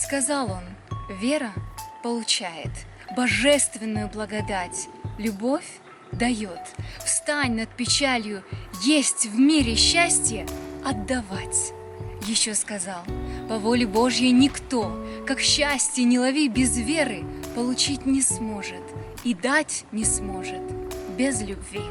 Сказал он, вера получает божественную благодать, любовь дает. Встань над печалью, есть в мире счастье отдавать. Еще сказал, по воле Божьей никто, как счастье не лови без веры, получить не сможет и дать не сможет без любви.